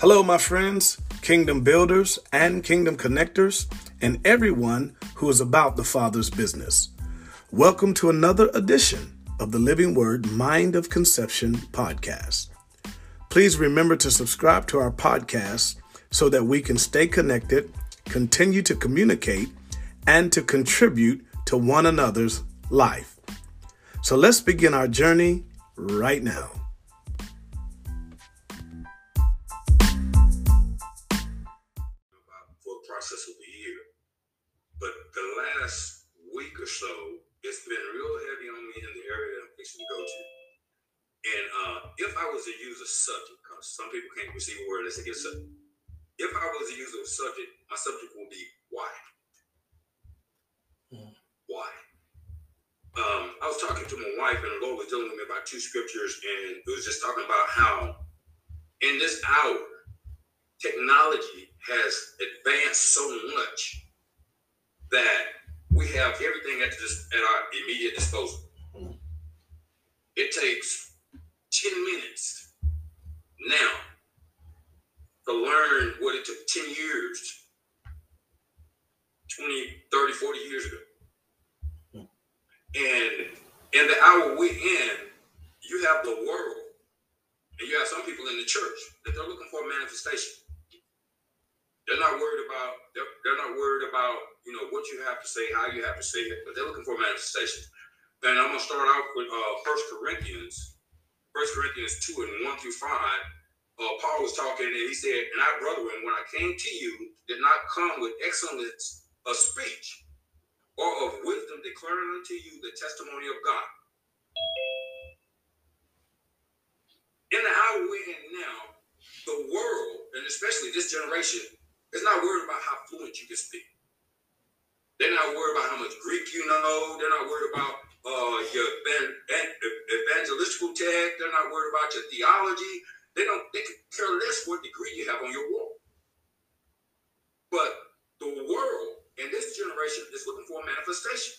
Hello, my friends, kingdom builders and kingdom connectors, and everyone who is about the Father's business. Welcome to another edition of the Living Word Mind of Conception podcast. Please remember to subscribe to our podcast so that we can stay connected, continue to communicate, and to contribute to one another's life. So let's begin our journey right now. And uh, if I was to use a subject, because some people can't receive a word unless they get a subject. If I was to use a subject, my subject will be why. Why? Um, I was talking to my wife, and the Lord was telling me about two scriptures, and it was just talking about how in this hour, technology has advanced so much that we have everything at, this, at our immediate disposal. It takes 10 minutes now to learn what it took 10 years, 20, 30, 40 years ago. And in the hour we're in, you have the world, and you have some people in the church that they're looking for a manifestation. They're not worried about they're, they're not worried about you know what you have to say, how you have to say it, but they're looking for manifestation. And I'm gonna start out with uh First Corinthians, First Corinthians two and one through five. Uh, Paul was talking and he said, "And I, brethren, when I came to you, did not come with excellence of speech or of wisdom, declaring unto you the testimony of God." In the hour we're in now, the world, and especially this generation, is not worried about how fluent you can speak. They're not worried about how much Greek you know. They're not worried about uh, your evan- evan- evangelistical tag. They're not worried about your theology. They don't. They care less what degree you have on your wall. But the world and this generation is looking for a manifestation.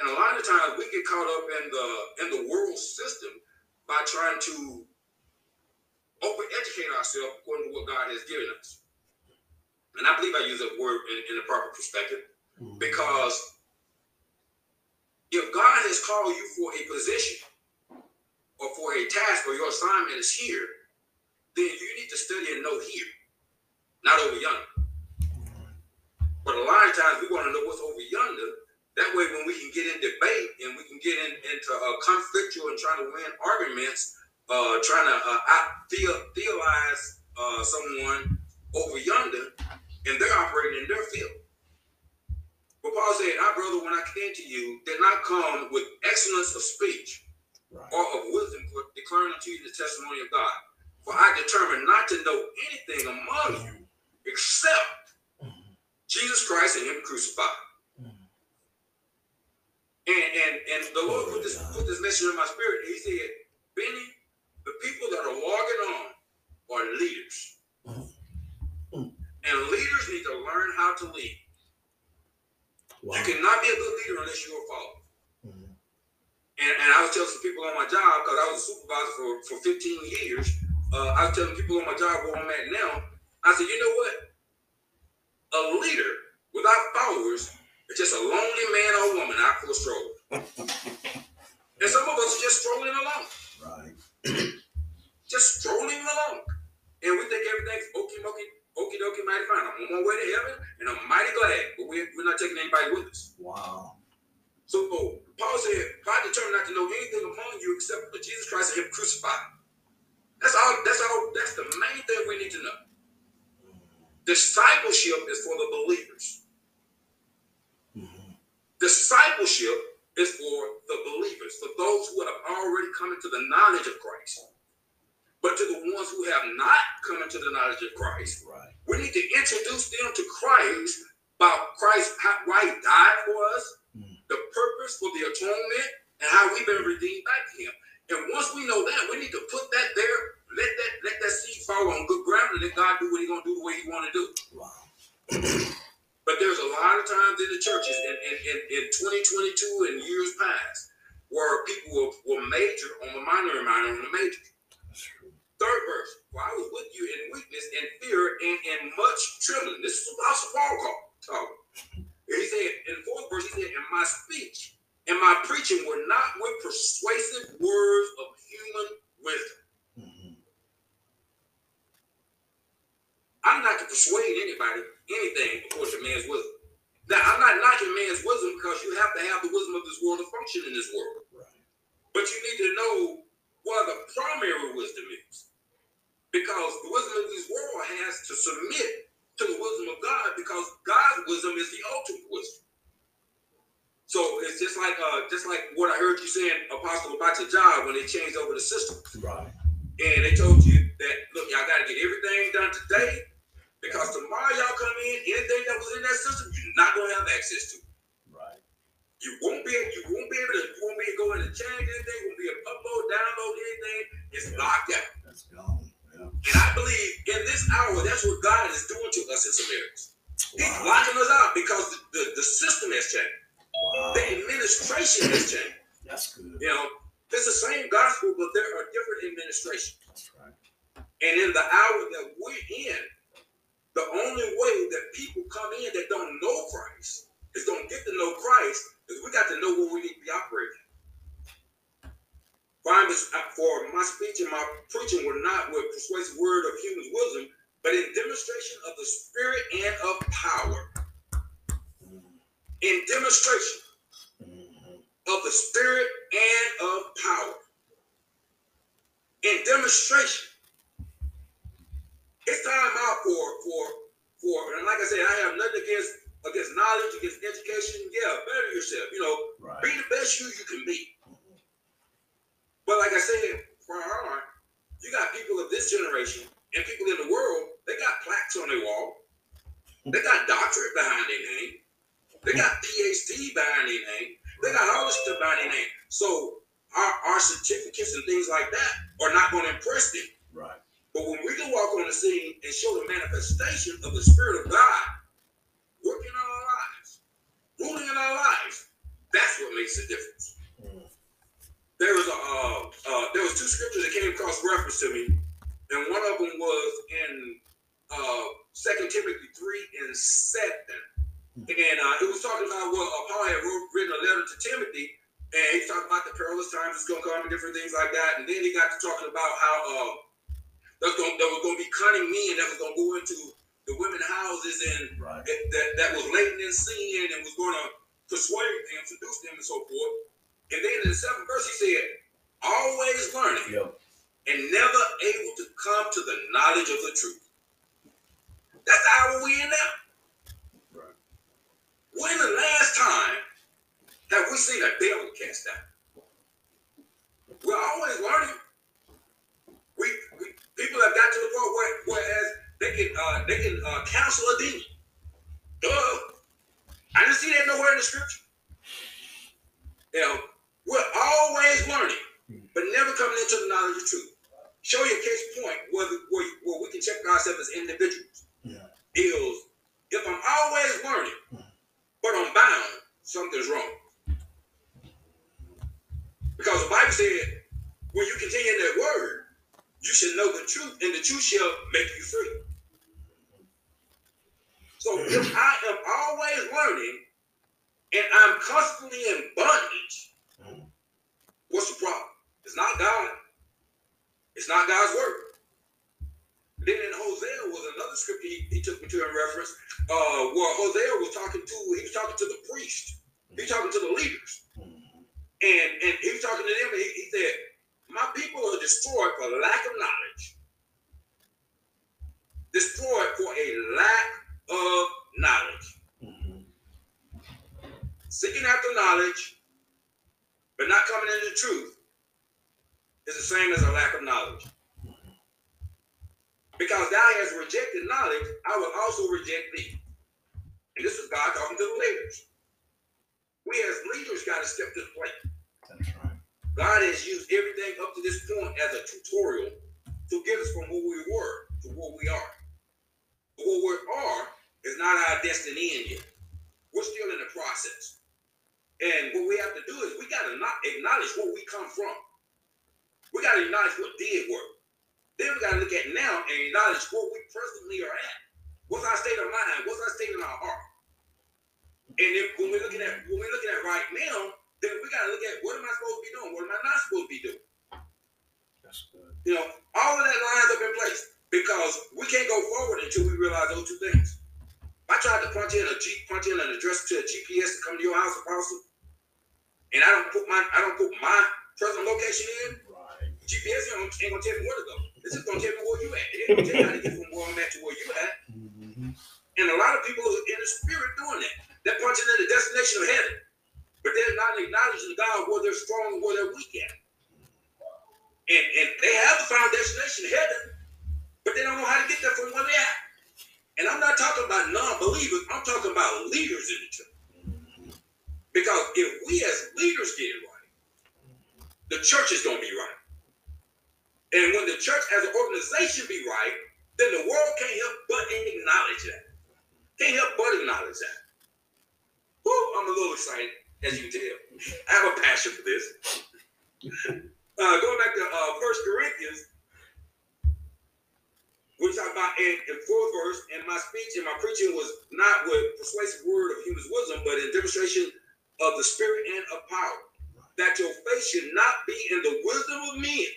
And a lot of times we get caught up in the in the world system by trying to over-educate ourselves according to what God has given us. And I believe I use that word in, in the proper perspective because if God has called you for a position or for a task or your assignment is here, then you need to study and know here, not over yonder. But a lot of times we want to know what's over yonder. That way, when we can get in debate and we can get in, into uh, conflictual and trying to win arguments, uh, trying to uh, theo- theorize uh, someone over yonder, and they're operating in their field. But Paul said, "Our brother, when I came to you, did not come with excellence of speech Right. or of wisdom, but declaring unto you the testimony of God. For I determined not to know anything among you except Jesus Christ and Him crucified." And and and the Lord put this put this message in my spirit. He said, Benny, the people that are logging on are leaders. And leaders need to learn how to lead. Wow. You cannot be a good leader unless you're a follower. Mhm. And, and I was telling some people on my job, because I was a supervisor for, for 15 years, uh, I was telling people on my job where I'm at now, I said, you know what? A leader without followers is just a lonely man or woman out for a stroll. and some of us are just strolling along, Right. just strolling along. And we think everything's okie dokie, okie dokie, mighty fine. I'm on my way to heaven, and I'm mighty glad, but we're, we're not taking anybody with us. Wow. So Paul said, I determined not to know anything among you except for Jesus Christ and Him crucified. That's all. That's all. That's the main thing we need to know. Discipleship is for the believers. Mhm. Discipleship is for the believers, for those who have already come into the knowledge of Christ. But to the ones who have not come into the knowledge of Christ, Right. we need to introduce them to Christ about Christ, how, why He died for us, Mm. the purpose for the atonement, and how we've been redeemed back to Him. And once we know that, we need to put that there, let that let that seed fall on good ground, and let God do what He's gonna do the way He want to do. Wow. But there's a lot of times in the churches in, in, in, in 2022 and years past where people will, will major on the minor and minor on the major. Third verse. For I was with you in weakness and fear and in much trembling. This is Apostle Paul talking. He said in the fourth verse, he said, "In my speech and my preaching were not with persuasive words of human wisdom." Mm-hmm. I'm not to persuade anybody anything according to man's wisdom. Now, I'm not knocking man's wisdom because you have to have the wisdom of this world to function in this world. Right. But you need to know what the primary wisdom is. Because the wisdom of this world has to submit to the wisdom of God because God's wisdom is the ultimate wisdom. So it's just like uh, just like what I heard you saying, Apostle, about your job when they changed over the system. Right. And they told you that look, y'all got to get everything done today because tomorrow y'all come in, anything that was in that system, you're not gonna have access to. Right. You won't be you won't be able to you won't be able to go in and change anything, you won't be able to upload, download anything. It's yeah. locked out. That's gone. Yeah. And I believe in this hour, that's what God is doing to us as Americans. Wow. He's locking us out because the, the, the system has changed. Wow. The administration has changed. That's good. You know, it's the same gospel, but there are different administrations. That's right. And in the hour that we're in, the only way that people come in that don't know Christ is don't get to know Christ is we got to know where we need to be operating. Uh, for my speech and my preaching were not with persuasive word of human wisdom, but in demonstration of the Spirit and of power. In demonstration of the Spirit and of power. In demonstration it's time out for for for and like I said, I have nothing against against knowledge, against education. Yeah, better yourself. You know, right. be the best you you can be. But like I said, for our you got people of this generation and people in the world, they got plaques on their wall. They got doctorate behind. They got PhD behind their name. They got all this stuff behind their name. So our, our certificates and things like that are not going to impress them. Right. But when we can walk on the scene and show the manifestation of the Spirit of God working in our lives, ruling in our lives, that's what makes a difference. Mm. There was a uh, uh, there was two scriptures that came across reference to me, and one of them was in uh, Second Timothy three and seven. And uh, it was talking about what uh, Paul had wrote, written a letter to Timothy, and he talked about the perilous times that's going to come and different things like that, and then he got to talking about how uh, that was going, that was going to be cunning men that was going to go into the women houses and right. that, that was latent in sin and was going to persuade them, seduce them, and so forth. And then in the seventh verse, he said, always learning yep. and never able to come to the knowledge of the truth. That's how we in now. When the last time have we seen a devil cast out? We're always learning. We, we people have got to the point where whereas they can uh, they can uh, counsel a demon. Duh. I didn't see that nowhere in the scripture. You know, we're always learning, but never coming into the knowledge of truth. Show you a case point where, where, where we can check ourselves as individuals. Yeah. Is if I'm always learning, but I'm bound, something's wrong. Because the Bible said, when you continue in that word, you should know the truth, and the truth shall make you free. So if I am always learning and I'm constantly in bondage, what's the problem? It's not God. It's not God's word. Then in Hosea was another scripture he, he took me to in reference, uh, where Hosea was talking to, he was talking to the priest. He was talking to the leaders. And, and he was talking to them, and he, he said, my people are destroyed for lack of knowledge. Destroyed for a lack of knowledge. Seeking after knowledge, but not coming into truth, is the same as a lack of knowledge. Because thou hast rejected knowledge, I will also reject thee. And this is God talking to the leaders. We as leaders got to step to the plate. That's right. God has used everything up to this point as a tutorial to get us from where we were to where we are. But where we are is not our destiny in yet. We're still in the process. And what we have to do is we got to not acknowledge where we come from. We got to acknowledge what did work. Then we got to look at now and acknowledge where we presently are at. What's our state of mind? What's our state in our heart? And if when we're looking at when we're looking at right now, then we got to look at what am I supposed to be doing? What am I not supposed to be doing? That's good. You know, all of that lines up in place because we can't go forward until we realize those two things. I tried to punch in a G, punch in an address to a GPS to come to your house, Apostle, and I don't put my I don't put my present location in. Right. GPS ain't gonna tell me where to go. It's just gonna tell me where you at. It ain't gonna tell you how to get from where I'm at to where you at. Mm-hmm. And a lot of people are in the spirit doing that. They're punching in the destination of heaven, but they're not acknowledging God where they're strong and where they're weak at. And and they have the found destination of heaven, but they don't know how to get there from where they're at. And I'm not talking about non-believers, I'm talking about leaders in the church. Because if we as leaders get it right, the church is to be right. And when the church as an organization be right, then the world can't help but acknowledge that. Can't help but acknowledge that. Woo, I'm a little excited, as you tell. I have a passion for this. Uh, going back to uh, First Corinthians, we talk about in, in fourth verse, and my speech and my preaching was not with persuasive word of human wisdom, but in demonstration of the spirit and of power. That your faith should not be in the wisdom of men,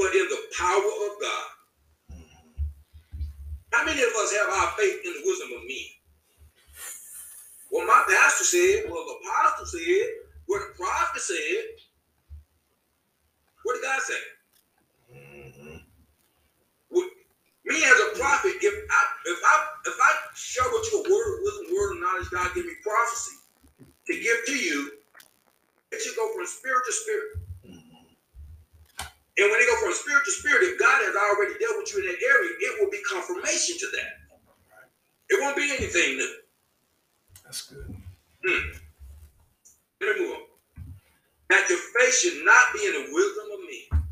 but in the power of God. Mm-hmm. How many of us have our faith in the wisdom of men? Well, my pastor said, well, the apostle said, what the prophet said. What did God say? Mm-hmm. Me as a prophet, if I if I if I show with you a word of wisdom, word of knowledge, God give me prophecy to give to you, it should go from spirit to spirit. And when they go from spirit to spirit, if God has already dealt with you in that area, it will be confirmation to that. It won't be anything new. That's good. Hmm. Let me move on. That your faith should not be in the wisdom of men,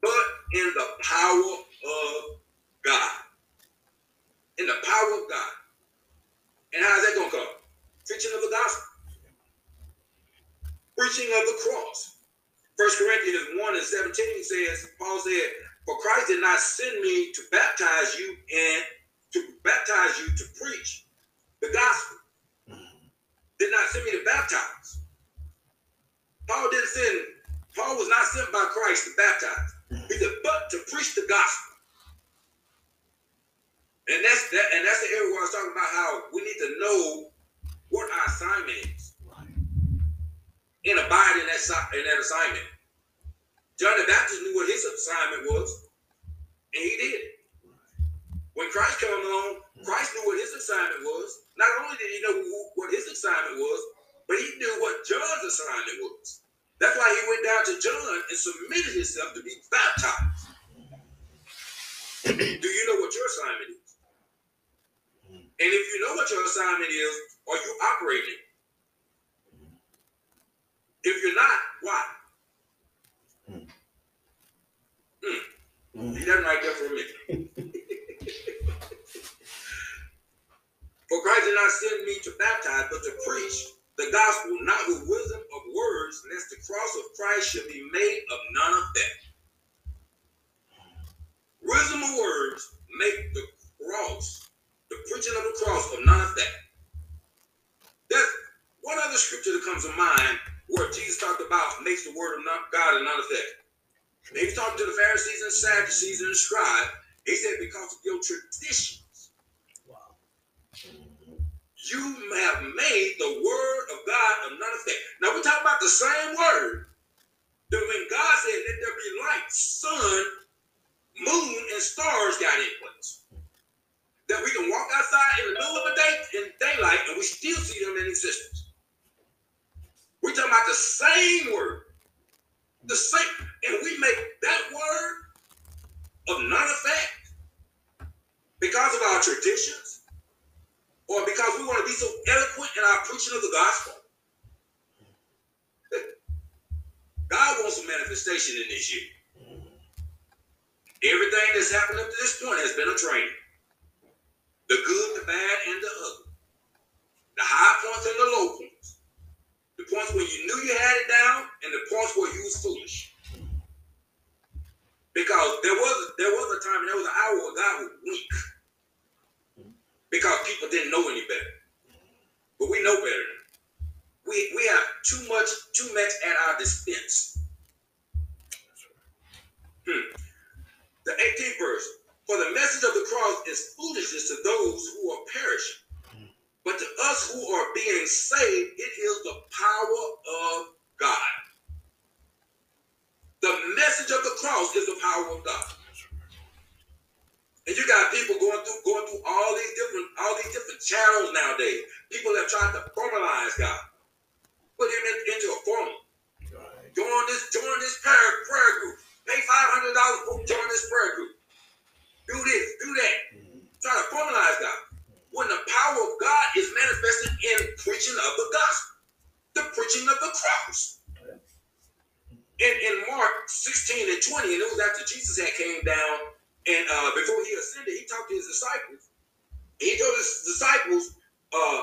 but in the power of God. In the power of God. And how's that going to come? Preaching of the gospel. Preaching of the cross. First Corinthians 1 and 17 says, Paul said, For Christ did not send me to baptize you and to baptize you to preach the gospel. Did not send me to baptize. Paul didn't send, Paul was not sent by Christ to baptize. He said, but to preach the gospel. And that's that, and that's the area where I was talking about how we need to know what our assignment is. And abide in that in that assignment. John the Baptist knew what his assignment was, and he did. When Christ came along, Christ knew what his assignment was. Not only did he know who, what his assignment was, but he knew what John's assignment was. That's why he went down to John and submitted himself to be baptized. Do you know what your assignment is? And if you know what your assignment is, are you operating? If you're not, why? Mm. Mm. He doesn't right there for a minute. for Christ did not send me to baptize, but to preach the gospel, not with wisdom of words, lest the cross of Christ should be made of none effect. Wisdom of words make the makes the word of God of none effect. He was talking to the Pharisees and Sadducees and the scribe. He said, because of your traditions, wow. you have made the word of God of none effect. Now we talk about the same word that when God said, let there be light, sun, moon, and stars got in place that we can walk outside in the middle of the day in daylight and we still see them in existence. We're talking about the same word. The same, and we make that word of none effect because of our traditions or because we want to be so eloquent in our preaching of the gospel. God wants a manifestation in this year. Everything that's happened up to this point has been a training the good, the bad, and the ugly, the high points and the low points, points where you knew you had it down, and the points where you was foolish. Because there was there was a time, and there was an hour where God would weak because people didn't know any better. But we know better. We we have too much too much at our dispense. Hmm. The 18th verse. For the message of the cross is foolishness to those who are perishing. But to us who are being saved, it is the power of God. The message of the cross is the power of God. And you got people going through going through all these different all these different channels nowadays. People have tried to formalize God, put him in, into a. Right. Join this join this prayer prayer group. Pay five hundred dollars for join this prayer group. Do this, do that. Mm-hmm. Try to formalize God. When the power of God is manifested in preaching of the gospel, the preaching of the cross. In, in Mark 16 and 20, and it was after Jesus had came down and uh, before he ascended, he talked to his disciples. He told his disciples uh,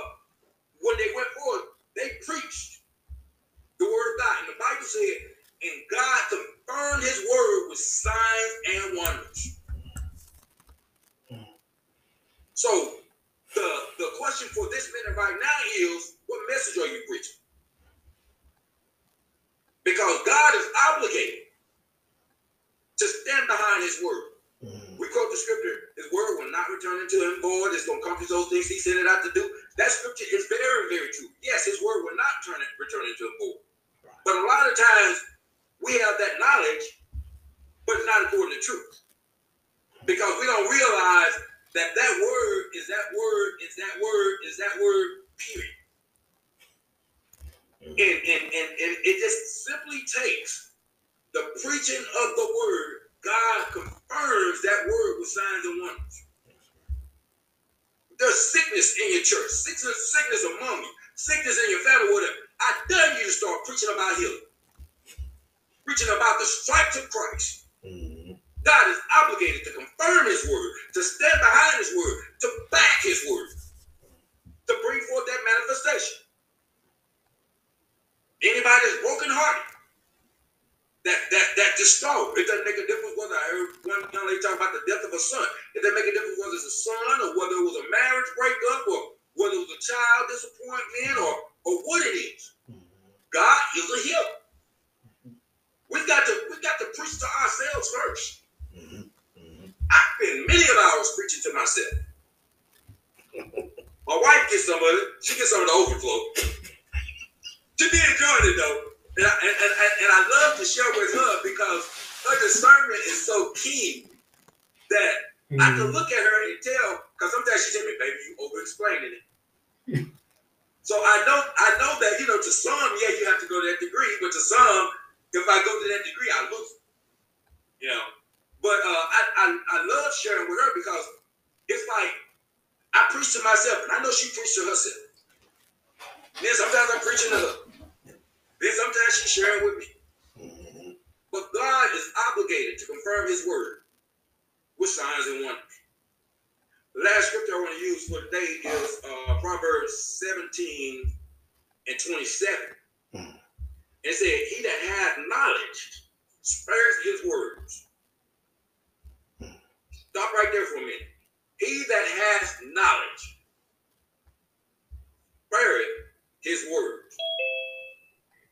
when they went forward, they preached the word of God. And the Bible said, and God confirmed his word with signs and wonders. So the, the question for this minute right now is, what message are you preaching? Because God is obligated to stand behind his word. Mm. We quote the scripture, his word will not return into him void. It's going to accomplish those things he sent it out to do. That scripture is very, very true. Yes, his word will not turn it, return into him void. Right. But a lot of times we have that knowledge, but it's not according to truth. Because we don't realize that that word is that word, is that word, is that word, period. Mm. And, and, and, and it just simply takes the preaching of the word God confirms that word with signs and wonders. There's sickness in your church, sickness, sickness among you, sickness in your family, whatever. I dare you to start preaching about healing, preaching about the stripes of Christ. God is obligated to confirm His word, to stand behind His word, to back His word, to bring forth that manifestation. Anybody that's brokenhearted, that that that distraught. It doesn't make a difference whether I heard one young lady talk about the death of a son. It doesn't make a difference whether it's a son or whether it was a marriage breakup or whether it was a child disappointment or or what it is. God is a healer. We got to we got to preach to ourselves 1st I spend many of hours preaching to myself. My wife gets some of it. She gets some of the overflow. She be enjoying it though. And I, and, and, and I love to share with her because her discernment is so keen that mm. I can mm. look at her and tell, because sometimes she tell me, baby, you over explaining it. so I know I know that, you know, to some, yeah, you have to go to that degree, but to some, if I go to that degree, I lose. You know. But uh, I, I I love sharing with her because it's like I preach to myself, and I know she preached to herself. Then sometimes I'm preaching to her. Then sometimes she's sharing with me. Mm-hmm. But God is obligated to confirm his word with signs and wonders. The last scripture I want to use for today is uh, Proverbs 17 and 27. Mm. It said, He that hath knowledge spares his words. Stop right there for a minute. He that has knowledge spares his words.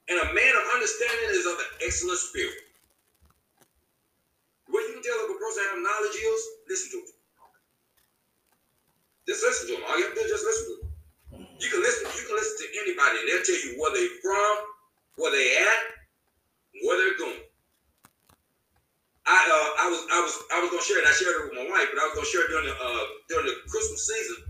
And a man of understanding is of an excellent spirit. What you can tell if a person have knowledge is, listen to him. Just listen to him. All you have to do is just listen to him. You can listen, you can listen to anybody and they'll tell you where they from, where they at, where they're going. I uh, I was I was gonna share it. I shared it with my wife, but I was gonna share it during the uh, during the Christmas season.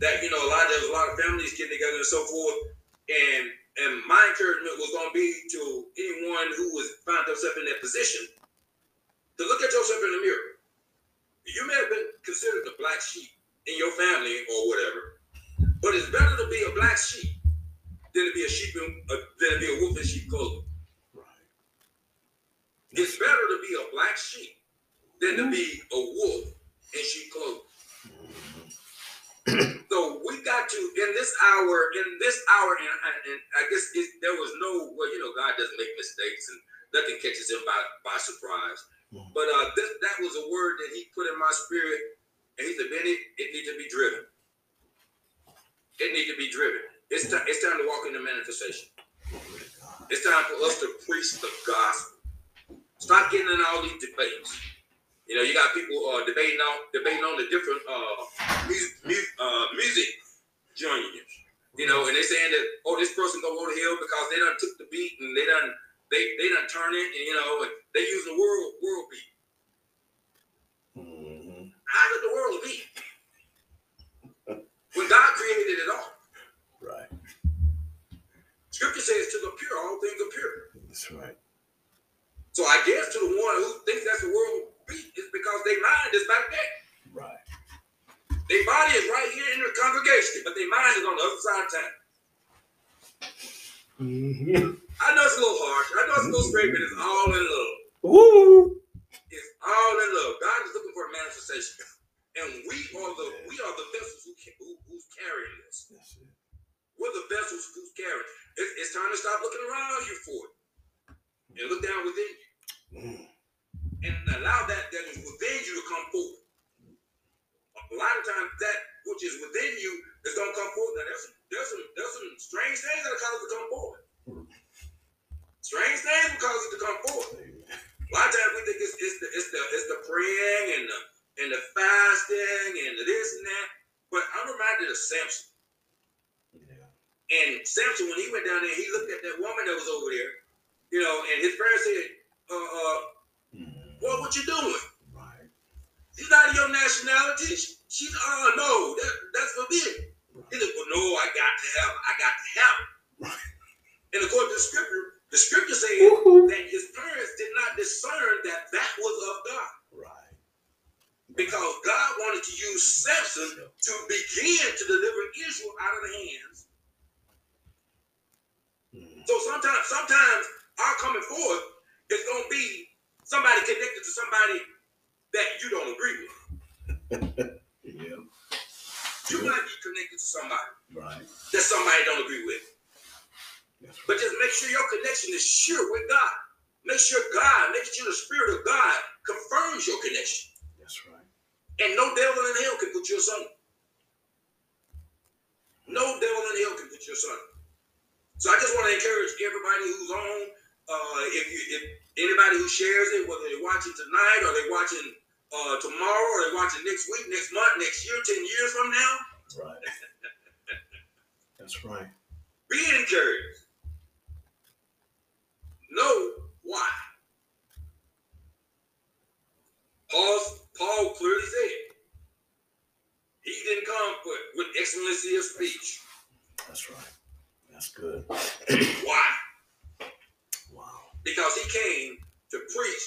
That you know a lot there was a lot of families getting together and so forth, and and my encouragement was going to be to anyone who was found themselves in that position to look at yourself in the mirror. You may have been considered the black sheep in your family or whatever, but it's better to be a black sheep than to be a sheep in, uh, than to be a wolf in sheep clothing. Right. It's better to be a black sheep than to be a wolf in sheep clothing. so we got to in this hour, in this hour, and, and I guess it, there was no well, you know, God doesn't make mistakes and nothing catches him by, by surprise. Mm-hmm. But uh, this, that was a word that he put in my spirit. And he said, Benny, it needs to be driven. It needs to be driven. It's, t- it's time to walk into manifestation. It's time for us to preach the gospel. Stop getting in all these debates. You know, you got people uh, debating on debating on the different uh, music, uh, music genres. You know, and they saying that oh, this person gonna go to hell because they done took the beat and they done they they done turn it and you know they use the world world beat. Mm-hmm. How did the world beat? when God created it all. Right. Scripture says to the pure, all things are pure. That's right. So I guess to the one who thinks that's the world beat is because their mind is back there. Right. Their body is right here in the congregation, but their mind is on the other side of town. Mm-hmm. I know it's a little harsh. I know it's a little straight, but it's all in love. Woo! It's all in love. God is looking for a manifestation, and we are the we are the vessels who, who who's carrying this. We're the vessels who's carrying. It's, it's time to stop looking around you for it and look down within you. Mm and allow that that is within you to come forward. A lot of times that which is within you is gonna come forward. Now there's some there's some there's some strange things that are it to come forward. Strange things will cause it to come forward. A lot of times we think it's, it's the it's the it's the praying and the and the fasting and the this and that. But I'm reminded of Samson. Yeah. And Samson, when he went down there, he looked at that woman that was over there, you know, and his parents said, uh, uh, what what you doing? Right. She's not your nationality. She, she's oh no, that, that's forbidden. Right. He said, well, no, I got to have I got to have it. Right. And according to the scripture, the scripture says that his parents did not discern that that was of God. Right. Because God wanted to use Samson to begin to deliver Israel out of the hands. Mm. So sometimes, sometimes our coming forth is going to be somebody connected to somebody that you don't agree with. yeah. You yeah. might be connected to somebody right. that somebody don't agree with. Right. But just make sure your connection is sure with God. Make sure God, make sure the Spirit of God confirms your connection. That's right. And no devil in hell can put you asunder. No devil in hell can put you asunder. So I just want to encourage everybody who's on. Uh, if you if Anybody who shares it, whether they're watching tonight or they're watching uh, tomorrow or they're watching next week, next month, next year, 10 years from now. Right. That's right. Be encouraged. Know why. Paul, Paul clearly said he didn't come with, with excellency of speech. That's right. That's good. why? Because he came to preach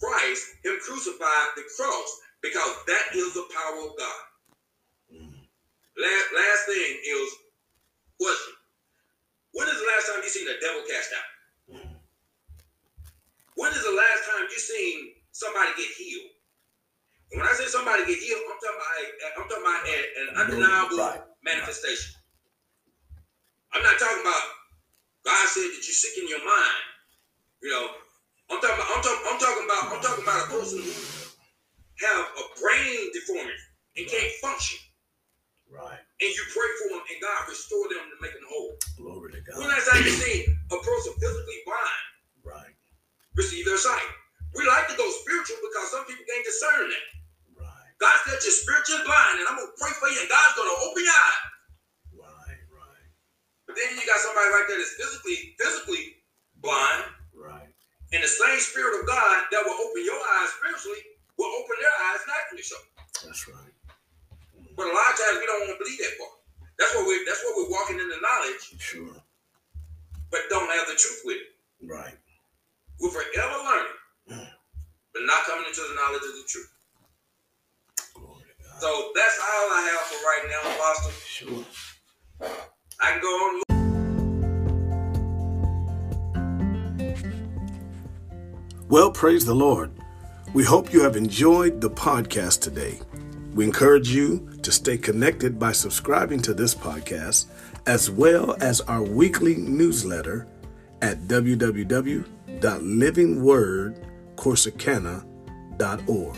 Christ, him crucified the cross, because that is the power of God. Mm. Last, last thing is question. When is the last time you seen a devil cast out? Mm. When is the last time you seen somebody get healed? And when I say somebody get healed, I'm talking about I'm talking about an undeniable right. manifestation. I'm not talking about God said that you're sick in your mind. You know, I'm talking about I'm talking I'm talking about I'm talking about a person who have a brain deformity and can't function. Right. And you pray for them and God restore them to make them whole. Glory to God. When last time you seen a person physically blind right. receive their sight? We like to go spiritual because some people can't discern that. Right. God said you're spiritually blind, and I'm gonna pray for you, and God's gonna open your eyes. Right, right. But then you got somebody like that that's physically physically blind, and the same spirit of God that will open your eyes spiritually will open their eyes naturally. So that's right. But a lot of times we don't want to believe that part. That's what we that's what we're walking in the knowledge. Sure. But don't have the truth with it. Right. We're forever learning, mm. but not coming into the knowledge of the truth. So that's all I have for right now, Apostle. Sure. I can go on. Well, praise the Lord. We hope you have enjoyed the podcast today. We encourage you to stay connected by subscribing to this podcast, as well as our weekly newsletter at www.livingwordcorsicana.org.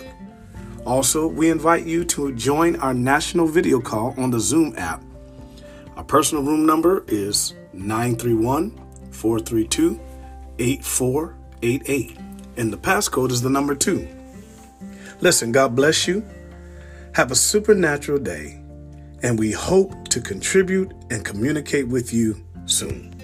Also, we invite you to join our national video call on the Zoom app. Our personal room number is 931 432 8488, and the passcode is the number two. Listen, God bless you. Have a supernatural day, and we hope to contribute and communicate with you soon.